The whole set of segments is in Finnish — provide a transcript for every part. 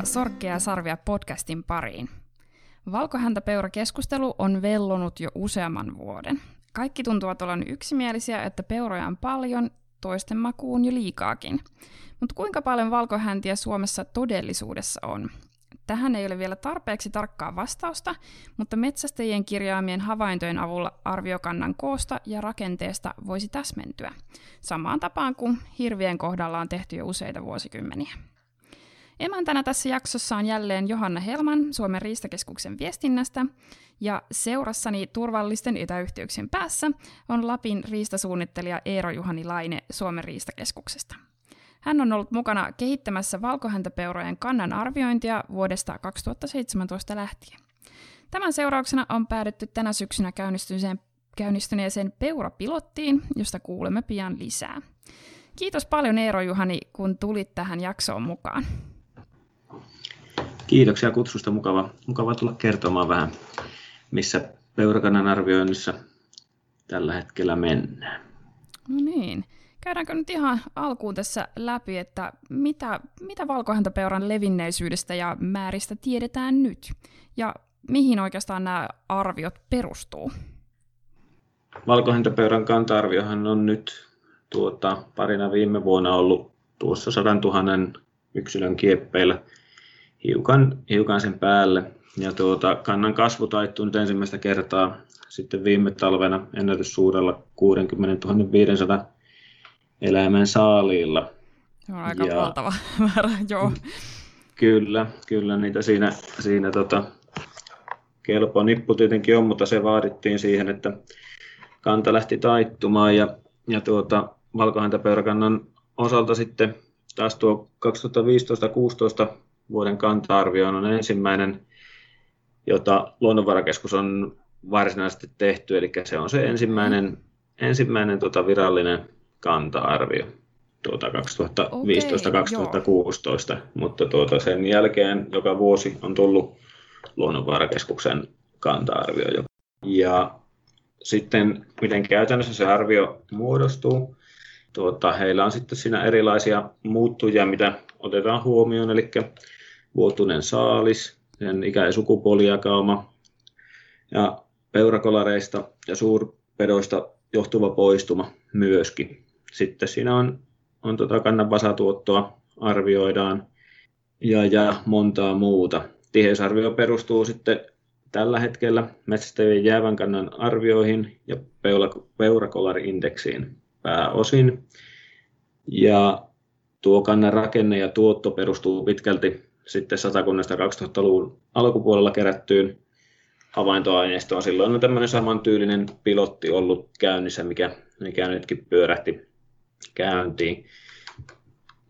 Tervetuloa Sorkkeja sarvia podcastin pariin. Valkohäntäpeura-keskustelu on vellonut jo useamman vuoden. Kaikki tuntuvat olevan yksimielisiä, että peuroja on paljon, toisten makuun jo liikaakin. Mutta kuinka paljon valkohäntiä Suomessa todellisuudessa on? Tähän ei ole vielä tarpeeksi tarkkaa vastausta, mutta metsästäjien kirjaamien havaintojen avulla arviokannan koosta ja rakenteesta voisi täsmentyä, samaan tapaan kuin hirvien kohdalla on tehty jo useita vuosikymmeniä. Emäntänä tässä jaksossa on jälleen Johanna Helman Suomen riistakeskuksen viestinnästä, ja seurassani turvallisten etäyhteyksien päässä on Lapin riistasuunnittelija Eero Juhani Laine Suomen riistakeskuksesta. Hän on ollut mukana kehittämässä valkohäntäpeurojen kannan arviointia vuodesta 2017 lähtien. Tämän seurauksena on päädytty tänä syksynä käynnistyneeseen, käynnistyneeseen peurapilottiin, josta kuulemme pian lisää. Kiitos paljon Eero Juhani, kun tulit tähän jaksoon mukaan. Kiitoksia kutsusta. Mukava, mukava tulla kertomaan vähän, missä peurakannan arvioinnissa tällä hetkellä mennään. No niin. Käydäänkö nyt ihan alkuun tässä läpi, että mitä, mitä valkohäntäpeuran levinneisyydestä ja määristä tiedetään nyt? Ja mihin oikeastaan nämä arviot perustuu? Valkohäntäpeuran kanta-arviohan on nyt tuota, parina viime vuonna ollut tuossa 100 000 yksilön kieppeillä hiukan, hiukan sen päälle. Ja tuota, kannan kasvu taittuu nyt ensimmäistä kertaa sitten viime talvena ennätyssuudella 60 500 eläimen saaliilla. Se on aika ja, valtava määrä, joo. Kyllä, kyllä niitä siinä, siinä tota, kelpo nippu tietenkin on, mutta se vaadittiin siihen, että kanta lähti taittumaan ja, ja tuota, valkohäntäpeurakannan osalta sitten taas tuo 2015-16 vuoden kanta-arvio on ensimmäinen, jota Luonnonvarakeskus on varsinaisesti tehty, eli se on se ensimmäinen, ensimmäinen tota virallinen kanta-arvio tuota 2015-2016, okay, mutta tuota sen jälkeen joka vuosi on tullut Luonnonvarakeskuksen kanta-arvio. Ja sitten miten käytännössä se arvio muodostuu, tuota, heillä on sitten siinä erilaisia muuttujia, mitä otetaan huomioon, eli vuotuinen saalis, sen ikä- ja sukupuolijakauma, ja peurakolareista ja suurpedoista johtuva poistuma myöskin. Sitten siinä on, on tota kannan vasatuottoa arvioidaan ja, ja montaa muuta. Tiheysarvio perustuu sitten tällä hetkellä metsästäjien jäävän kannan arvioihin ja peurakolari-indeksiin pääosin. Ja tuo kannan rakenne ja tuotto perustuu pitkälti sitten satakunnasta 2000-luvun alkupuolella kerättyyn havaintoaineistoon. Silloin on tämmöinen samantyylinen pilotti ollut käynnissä, mikä, mikä nytkin pyörähti käyntiin.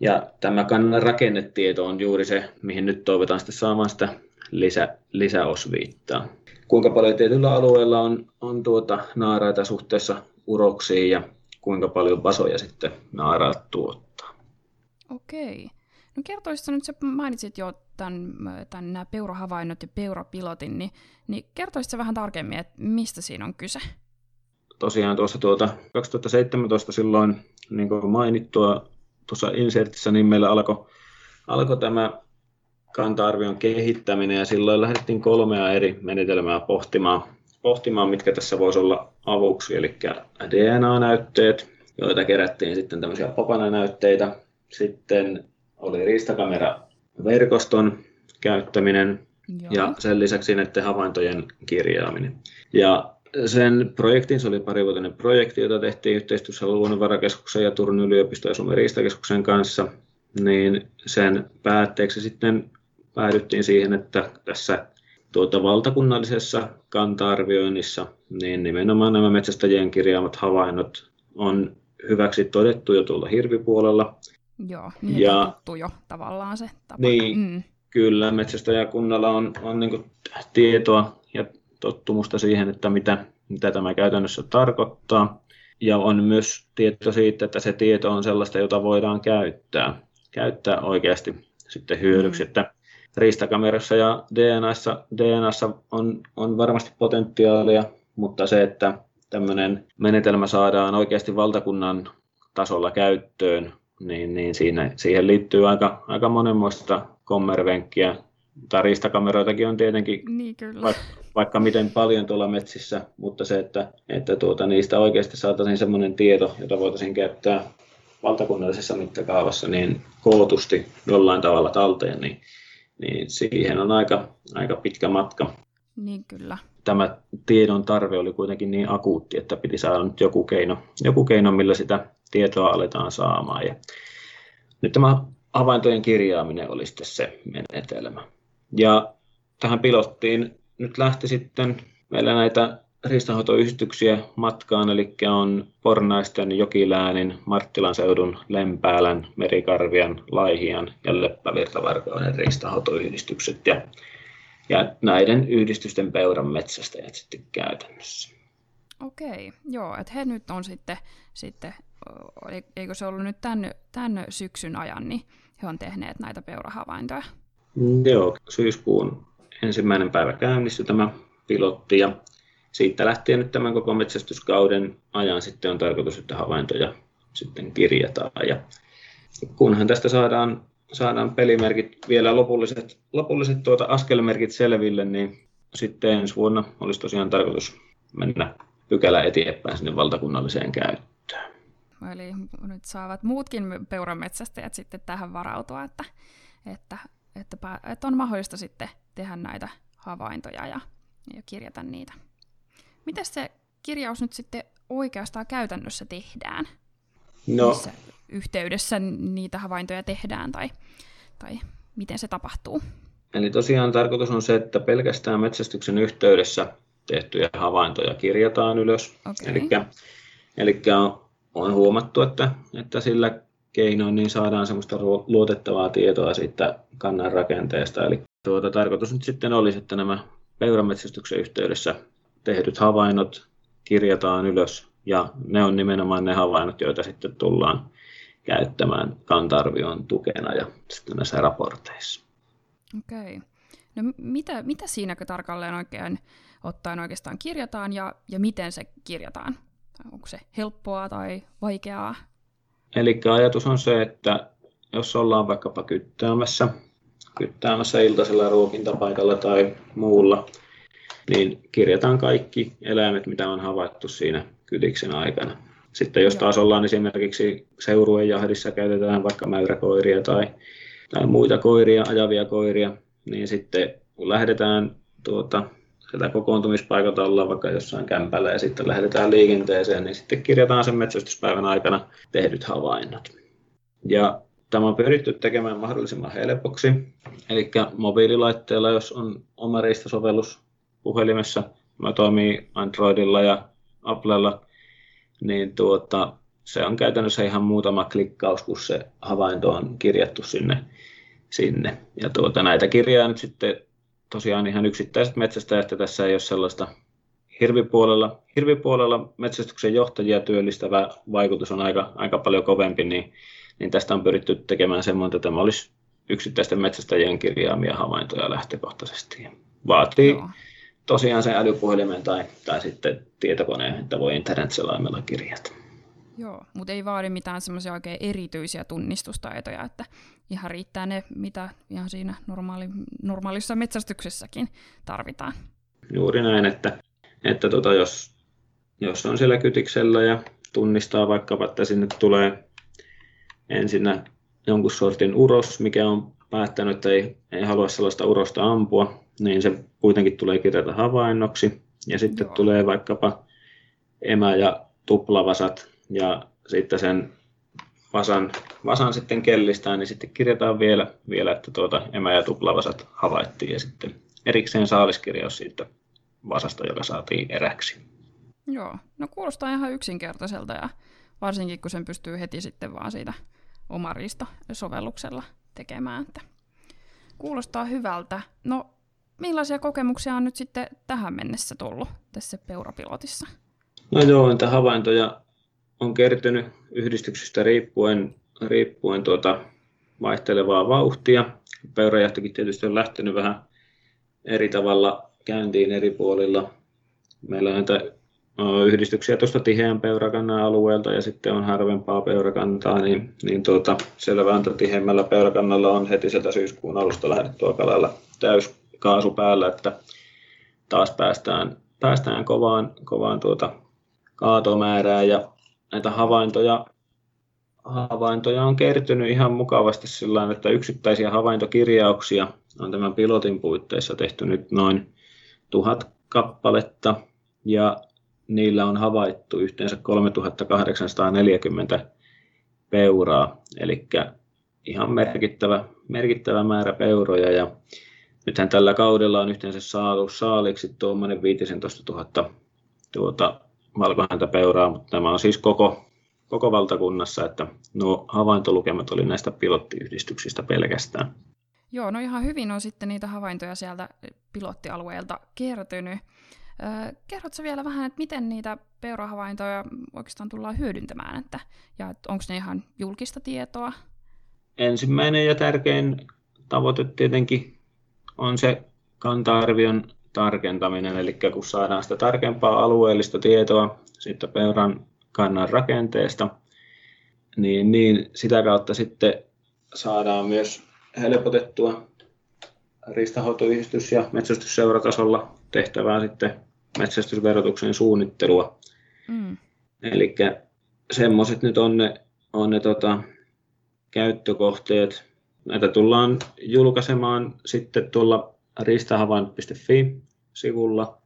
Ja tämä kannan rakennetieto on juuri se, mihin nyt toivotaan sitten saamaan sitä lisä, lisäosviittaa. Kuinka paljon tietyllä alueella on, on tuota naaraita suhteessa uroksiin ja kuinka paljon vasoja sitten naaraat tuottaa. Okei. No kertoisitko nyt, sä mainitsit jo tämän, tämän nämä peurahavainnot ja peurapilotin, niin, niin kertoisitko vähän tarkemmin, että mistä siinä on kyse? Tosiaan tuossa tuota 2017 silloin, niin kuin mainittua tuossa insertissä, niin meillä alkoi alko tämä kanta-arvion kehittäminen ja silloin lähdettiin kolmea eri menetelmää pohtimaan, pohtimaan mitkä tässä voisi olla avuksi, eli DNA-näytteet, joita kerättiin sitten tämmöisiä papananäytteitä, sitten oli riistakamera-verkoston käyttäminen Joo. ja sen lisäksi näiden havaintojen kirjaaminen. Ja sen projektin, se oli parivuotinen projekti, jota tehtiin yhteistyössä Luonnonvarakeskuksen ja Turun yliopiston ja Suomen riistakeskuksen kanssa, niin sen päätteeksi sitten päädyttiin siihen, että tässä tuota valtakunnallisessa kanta-arvioinnissa niin nimenomaan nämä metsästäjien kirjaamat havainnot on hyväksi todettu jo tuolla hirvipuolella, Joo, niin ja, tuttu jo tavallaan se tapa. Niin, mm. kyllä, metsästäjäkunnalla on, on niin tietoa ja tottumusta siihen, että mitä, mitä tämä käytännössä tarkoittaa. Ja on myös tieto siitä, että se tieto on sellaista, jota voidaan käyttää, käyttää oikeasti sitten hyödyksi. Mm. Että riistakamerassa ja DNAssa, DNAssa on, on varmasti potentiaalia, mutta se, että tämmöinen menetelmä saadaan oikeasti valtakunnan tasolla käyttöön, niin, niin siinä, siihen liittyy aika, aika monenmoista kommervenkkiä. Tai riistakameroitakin on tietenkin Niin kyllä. vaikka, vaikka miten paljon tuolla metsissä, mutta se, että, että tuota, niistä oikeasti saataisiin sellainen tieto, jota voitaisiin käyttää valtakunnallisessa mittakaavassa niin kootusti jollain tavalla talteen, niin, niin siihen on aika, aika pitkä matka. Niin kyllä. Tämä tiedon tarve oli kuitenkin niin akuutti, että piti saada nyt joku keino, joku keino millä sitä tietoa aletaan saamaan. Ja nyt tämä havaintojen kirjaaminen oli sitten se menetelmä. Ja tähän pilottiin nyt lähti sitten meillä näitä riistanhoitoyhdistyksiä matkaan, eli on Pornaisten, Jokiläänin, Marttilan seudun, Lempäälän, Merikarvian, Laihian ja Leppävirtavarkoinen riistanhoitoyhdistykset ja, ja näiden yhdistysten peuran metsästäjät sitten käytännössä. Okei, joo, että he nyt on sitten, sitten eikö se ollut nyt tämän, tämän syksyn ajan, niin he on tehneet näitä peurahavaintoja. Joo, syyskuun ensimmäinen päivä käynnistyi tämä pilotti ja siitä lähtien nyt tämän koko metsästyskauden ajan sitten on tarkoitus, että havaintoja sitten kirjataan. Ja kunhan tästä saadaan, saadaan pelimerkit vielä lopulliset, lopulliset tuota askelmerkit selville, niin sitten ensi vuonna olisi tosiaan tarkoitus mennä pykälä eteenpäin sinne valtakunnalliseen käyttöön. Eli nyt saavat muutkin peurametsästäjät sitten tähän varautua, että, että, että, että on mahdollista sitten tehdä näitä havaintoja ja, ja kirjata niitä. Miten se kirjaus nyt sitten oikeastaan käytännössä tehdään? No. Missä yhteydessä niitä havaintoja tehdään tai, tai miten se tapahtuu? Eli tosiaan tarkoitus on se, että pelkästään metsästyksen yhteydessä tehtyjä havaintoja kirjataan ylös. Okay. Eli on huomattu, että, että sillä keinoin niin saadaan semmoista luotettavaa tietoa siitä kannan rakenteesta. Eli tuota, tarkoitus nyt sitten olisi, että nämä peurametsästyksen yhteydessä tehdyt havainnot kirjataan ylös ja ne on nimenomaan ne havainnot, joita sitten tullaan käyttämään kantarvion tukena ja sitten näissä raporteissa. Okei. No mitä, mitä siinä tarkalleen oikein ottaen oikeastaan kirjataan ja, ja miten se kirjataan? Onko se helppoa tai vaikeaa? Eli ajatus on se, että jos ollaan vaikkapa kyttäämässä, kyttäämässä iltaisella ruokintapaikalla tai muulla, niin kirjataan kaikki eläimet, mitä on havaittu siinä kytiksen aikana. Sitten jos taas ollaan esimerkiksi seurueen jahdissa, käytetään vaikka mäyräkoiria tai, tai muita koiria, ajavia koiria, niin sitten kun lähdetään tuota, sieltä kokoontumispaikalta ollaan vaikka jossain kämpällä ja sitten lähdetään liikenteeseen, niin sitten kirjataan sen metsästyspäivän aikana tehdyt havainnot. Ja tämä on pyritty tekemään mahdollisimman helpoksi, eli mobiililaitteella, jos on oma riistasovellus puhelimessa, mä toimii Androidilla ja Applella, niin tuota, se on käytännössä ihan muutama klikkaus, kun se havainto on kirjattu sinne. sinne. Ja tuota, näitä kirjaa nyt sitten tosiaan ihan yksittäiset metsästäjät, tässä ei ole sellaista hirvipuolella, hirvipuolella metsästyksen johtajia työllistävä vaikutus on aika, aika paljon kovempi, niin, niin tästä on pyritty tekemään semmoinen, että tämä olisi yksittäisten metsästäjien kirjaamia havaintoja lähtökohtaisesti. Vaatii Joo. tosiaan sen älypuhelimen tai, tai sitten tietokoneen, että voi internet-selaimella kirjata. Joo, mutta ei vaadi mitään semmoisia oikein erityisiä tunnistustaitoja, että ihan riittää ne, mitä ihan siinä normaali, normaalissa metsästyksessäkin tarvitaan. Juuri näin, että, että tota, jos, jos on siellä kytiksellä ja tunnistaa vaikkapa, että sinne tulee ensinnä jonkun sortin uros, mikä on päättänyt, että ei, ei halua sellaista urosta ampua, niin se kuitenkin tulee kirjata havainnoksi. Ja sitten Joo. tulee vaikkapa emä- ja tuplavasat ja sitten sen vasan, vasan sitten kellistää, niin sitten kirjataan vielä, vielä että tuota emä- ja tuplavasat havaittiin ja sitten erikseen saaliskirjaus siitä vasasta, joka saatiin eräksi. Joo, no kuulostaa ihan yksinkertaiselta ja varsinkin kun sen pystyy heti sitten vaan siitä omarista sovelluksella tekemään. Että kuulostaa hyvältä. No millaisia kokemuksia on nyt sitten tähän mennessä tullut tässä peurapilotissa? No joo, entä havaintoja on kertynyt yhdistyksistä riippuen, riippuen tuota vaihtelevaa vauhtia. Peurajahtokin tietysti on lähtenyt vähän eri tavalla käyntiin eri puolilla. Meillä on näitä yhdistyksiä tuosta tiheän peurakannan alueelta ja sitten on harvempaa peurakantaa, niin, niin tuota, selvääntä tiheämmällä peurakannalla on heti sieltä syyskuun alusta lähdettyä kalalla täyskaasu päällä, että taas päästään, päästään kovaan, kovaan tuota kaatomäärään ja näitä havaintoja, havaintoja on kertynyt ihan mukavasti sillä että yksittäisiä havaintokirjauksia on tämän pilotin puitteissa tehty nyt noin tuhat kappaletta ja niillä on havaittu yhteensä 3840 peuraa, eli ihan merkittävä, merkittävä määrä peuroja. Ja nythän tällä kaudella on yhteensä saatu saaliksi tuommoinen 15 000 tuota, valkohäntä peuraa, mutta tämä on siis koko, koko valtakunnassa, että nuo havaintolukemat oli näistä pilottiyhdistyksistä pelkästään. Joo, no ihan hyvin on sitten niitä havaintoja sieltä pilottialueelta kertynyt. Kerrotko vielä vähän, että miten niitä peurahavaintoja oikeastaan tullaan hyödyntämään, että, ja että onko ne ihan julkista tietoa? Ensimmäinen ja tärkein tavoite tietenkin on se kanta-arvion tarkentaminen, eli kun saadaan sitä tarkempaa alueellista tietoa siitä peuran kannan rakenteesta, niin, niin sitä kautta sitten saadaan myös helpotettua riistahoitoyhdistys- ja metsästysseuratasolla tehtävää sitten metsästysverotuksen suunnittelua. Mm. Eli semmoiset nyt on ne, on ne tota, käyttökohteet. Näitä tullaan julkaisemaan sitten tuolla riistahavain.fi-sivulla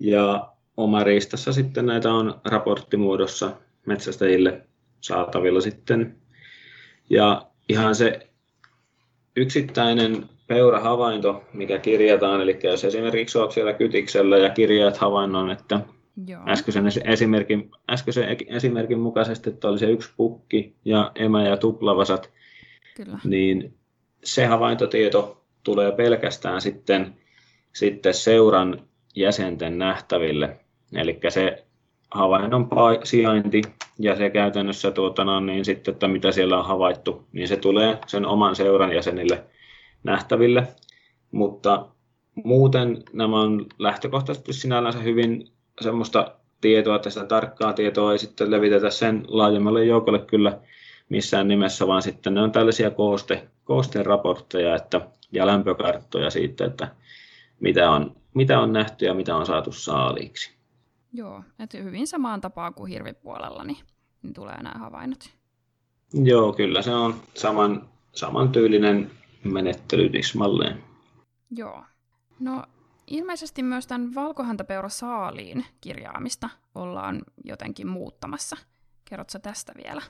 ja oma riistassa sitten näitä on raporttimuodossa metsästäjille saatavilla sitten. Ja ihan se yksittäinen peurahavainto, mikä kirjataan, eli jos esimerkiksi olet siellä kytiksellä ja kirjaat havainnon, että Joo. Äskeisen, esimerkin, äskeisen esimerkin mukaisesti, että oli se yksi pukki ja emä ja tuplavasat, Kyllä. niin se havaintotieto tulee pelkästään sitten, sitten seuran jäsenten nähtäville. Eli se havainnon sijainti ja se käytännössä tuota, no, niin sitten, että mitä siellä on havaittu, niin se tulee sen oman seuran jäsenille nähtäville, mutta muuten nämä on lähtökohtaisesti sinällänsä hyvin semmoista tietoa, että sitä tarkkaa tietoa ei sitten levitetä sen laajemmalle joukolle kyllä missään nimessä, vaan sitten ne on tällaisia kooste, koosteen raportteja että, ja lämpökarttoja siitä, että mitä on, mitä on nähty ja mitä on saatu saaliiksi. Joo, että hyvin samaan tapaan kuin hirvipuolella, niin, niin tulee nämä havainnot. Joo, kyllä se on saman, samantyylinen menettely tismalleen. Joo. No ilmeisesti myös tämän valkohäntäpeura saaliin kirjaamista ollaan jotenkin muuttamassa. Kerrotko tästä vielä?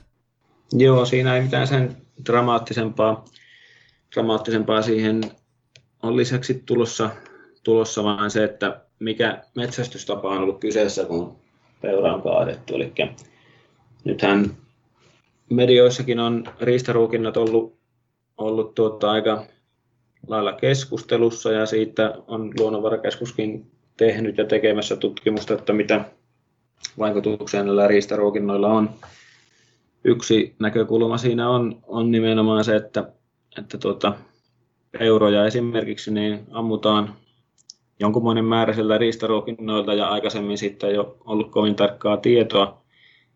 Joo, siinä ei mitään sen dramaattisempaa, dramaattisempaa siihen on lisäksi tulossa, tulossa vaan se, että mikä metsästystapa on ollut kyseessä, kun peura on kaadettu. Eli nythän medioissakin on riistaruukinnat ollut ollut tuota aika lailla keskustelussa ja siitä on Luonnonvarakeskuskin tehnyt ja tekemässä tutkimusta, että mitä vaikutuksia näillä riistaruokinnoilla on. Yksi näkökulma siinä on, on nimenomaan se, että, että tuota, euroja esimerkiksi niin ammutaan jonkunmoinen määrä sieltä riistaruokinnoilta ja aikaisemmin sitten ole ollut kovin tarkkaa tietoa,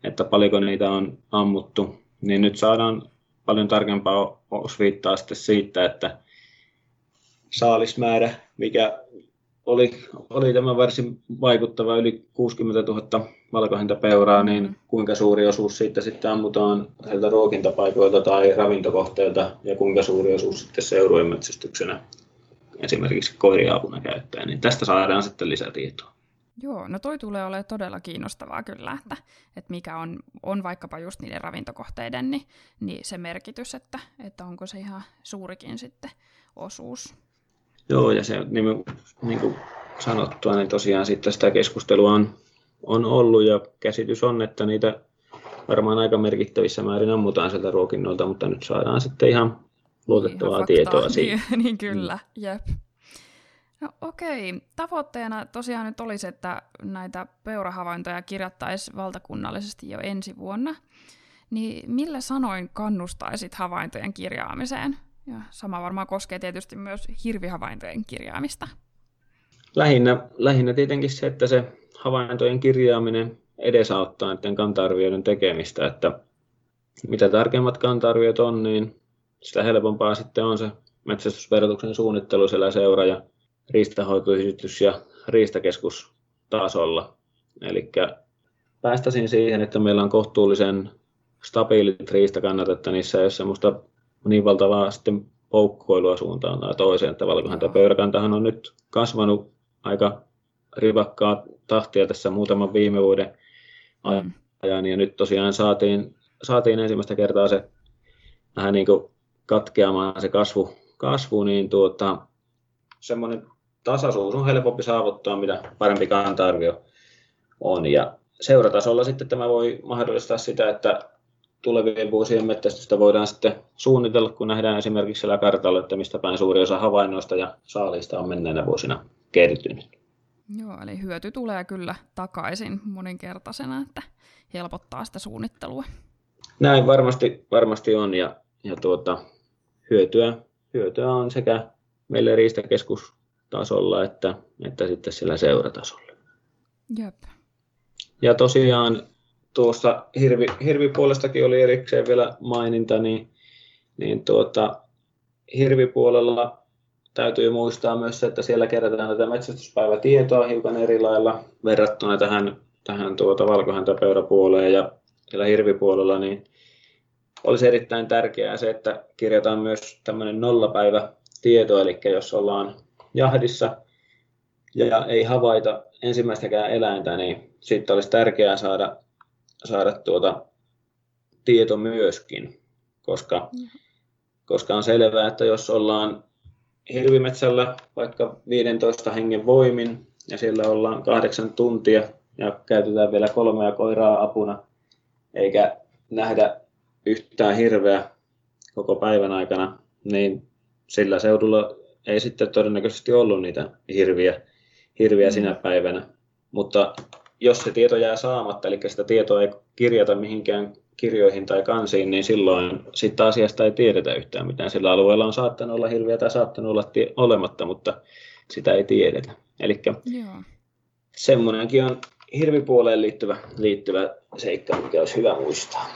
että paljonko niitä on ammuttu, niin nyt saadaan paljon tarkempaa osviittaa sitten siitä, että saalismäärä, mikä oli, oli tämä varsin vaikuttava yli 60 000 valkohäntä peuraa, niin mm. kuinka suuri osuus siitä sitten ammutaan sieltä ruokintapaikoilta tai ravintokohteilta ja kuinka suuri osuus sitten metsästyksenä esimerkiksi koiriaapuna käyttäen, niin tästä saadaan sitten lisätietoa. Joo, no toi tulee olemaan todella kiinnostavaa kyllä, että, että mikä on, on vaikkapa just niiden ravintokohteiden niin, niin se merkitys, että, että onko se ihan suurikin sitten osuus. Joo, ja se niin, niin kuin sanottua, niin tosiaan sitten sitä keskustelua on, on ollut ja käsitys on, että niitä varmaan aika merkittävissä määrin ammutaan sieltä ruokinnolta, mutta nyt saadaan sitten ihan luotettavaa niin, tietoa siitä. Niin, niin kyllä, mm. jep. No okei. Tavoitteena tosiaan nyt olisi, että näitä peurahavaintoja kirjattaisiin valtakunnallisesti jo ensi vuonna. Niin millä sanoin kannustaisit havaintojen kirjaamiseen? Ja sama varmaan koskee tietysti myös hirvihavaintojen kirjaamista. Lähinnä, lähinnä tietenkin se, että se havaintojen kirjaaminen edesauttaa näiden kanta-arvioiden tekemistä, että mitä tarkemmat kanta-arviot on, niin sitä helpompaa sitten on se metsästysverotuksen suunnittelu siellä seura- ja riistahoitoyhdistys- ja riistakeskus tasolla. Eli päästäisin siihen, että meillä on kohtuullisen stabiilit riistakannat, että niissä ei ole semmoista niin valtavaa sitten poukkoilua suuntaan tai toiseen, että valkohäntäpöyräkantahan on nyt kasvanut aika rivakkaa tahtia tässä muutaman viime vuoden ajan, ja nyt tosiaan saatiin, saatiin ensimmäistä kertaa se vähän niin kuin katkeamaan se kasvu, kasvu niin tuota, semmoinen tasaisuus on helpompi saavuttaa, mitä parempi kanta-arvio on. Ja seuratasolla sitten tämä voi mahdollistaa sitä, että tulevien vuosien metsästystä voidaan sitten suunnitella, kun nähdään esimerkiksi siellä kartalla, että mistä päin suuri osa havainnoista ja saalista on menneenä vuosina kertynyt. Joo, eli hyöty tulee kyllä takaisin moninkertaisena, että helpottaa sitä suunnittelua. Näin varmasti, varmasti on, ja, ja tuota, hyötyä, hyötyä on sekä meille riistakeskustasolla että, että sitten siellä seuratasolla. Jep. Ja tosiaan tuossa hirvi, hirvipuolestakin oli erikseen vielä maininta, niin, niin tuota, hirvipuolella täytyy muistaa myös se, että siellä kerätään tätä metsästyspäivätietoa hiukan eri lailla verrattuna tähän, tähän tuota valkohäntäpeurapuoleen ja siellä hirvipuolella, niin olisi erittäin tärkeää se, että kirjataan myös tämmöinen nollapäivä tieto, eli jos ollaan jahdissa ja ei havaita ensimmäistäkään eläintä, niin sitten olisi tärkeää saada, saada tuota tieto myöskin, koska, koska on selvää, että jos ollaan hirvimetsällä vaikka 15 hengen voimin ja siellä ollaan kahdeksan tuntia ja käytetään vielä kolmea koiraa apuna, eikä nähdä yhtään hirveä koko päivän aikana, niin sillä seudulla ei sitten todennäköisesti ollut niitä hirviä, hirviä mm. sinä päivänä. Mutta jos se tieto jää saamatta, eli sitä tietoa ei kirjata mihinkään kirjoihin tai kansiin, niin silloin siitä asiasta ei tiedetä yhtään mitään. Sillä alueella on saattanut olla hirviä tai saattanut olla tie- olematta, mutta sitä ei tiedetä. Eli semmoinenkin on hirvipuoleen liittyvä, liittyvä seikka, mikä olisi hyvä muistaa.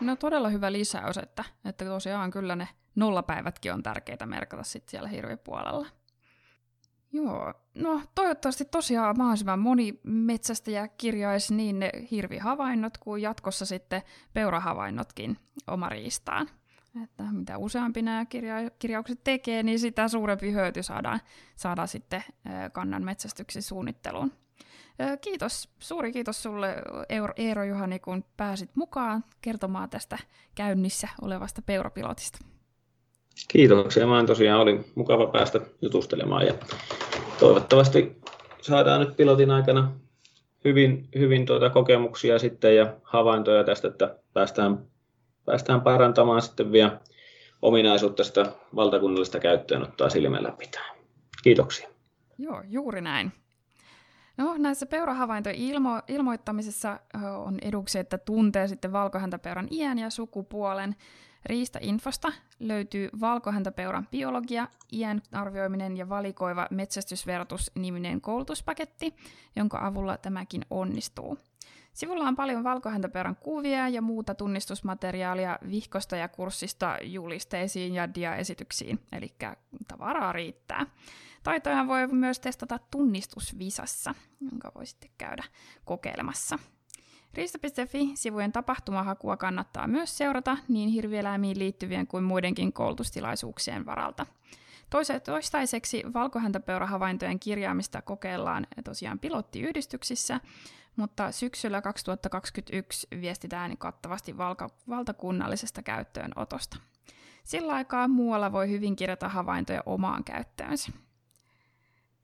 No todella hyvä lisäys, että, että tosiaan kyllä ne nollapäivätkin on tärkeitä merkata sitten siellä hirvipuolella. Joo, no toivottavasti tosiaan mahdollisimman moni metsästäjä kirjaisi niin ne hirvihavainnot kuin jatkossa sitten peurahavainnotkin omariistaan. Että mitä useampi nämä kirja- kirjaukset tekee, niin sitä suurempi hyöty saadaan, saadaan sitten kannan metsästyksen suunnitteluun. Kiitos, suuri kiitos sulle Eero Juhani, kun pääsit mukaan kertomaan tästä käynnissä olevasta peurapilotista. Kiitoksia. Mä tosiaan oli mukava päästä jutustelemaan ja toivottavasti saadaan nyt pilotin aikana hyvin, hyvin tuota kokemuksia sitten ja havaintoja tästä, että päästään, päästään parantamaan sitten vielä ominaisuutta sitä valtakunnallista käyttöönottoa silmällä pitää. Kiitoksia. Joo, juuri näin. No, näissä peurahavaintojen ilmo- ilmoittamisessa on eduksi, että tuntee sitten valkohäntäpeuran iän ja sukupuolen. Riista-infosta löytyy valkohäntäpeuran biologia, iän arvioiminen ja valikoiva metsästysverotus-niminen koulutuspaketti, jonka avulla tämäkin onnistuu. Sivulla on paljon valkohäntäpeuran kuvia ja muuta tunnistusmateriaalia vihkosta ja kurssista julisteisiin ja diaesityksiin, eli tavaraa riittää. Taitoja voi myös testata tunnistusvisassa, jonka voi sitten käydä kokeilemassa. Riista.fi-sivujen tapahtumahakua kannattaa myös seurata niin hirvieläimiin liittyvien kuin muidenkin koulutustilaisuuksien varalta. Toistaiseksi valkohäntäpeurahavaintojen kirjaamista kokeillaan tosiaan pilottiyhdistyksissä, mutta syksyllä 2021 viestitään kattavasti valka- valtakunnallisesta käyttöönotosta. Sillä aikaa muualla voi hyvin kirjata havaintoja omaan käyttöönsä.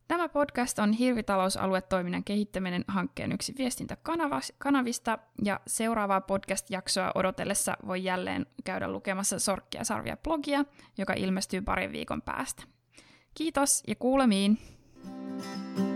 Tämä podcast on Hirvitalousaluetoiminnan kehittäminen hankkeen yksi viestintäkanavista, ja seuraavaa podcast-jaksoa odotellessa voi jälleen käydä lukemassa Sorkkia sarvia blogia, joka ilmestyy parin viikon päästä. Kiitos ja kuulemiin! thank you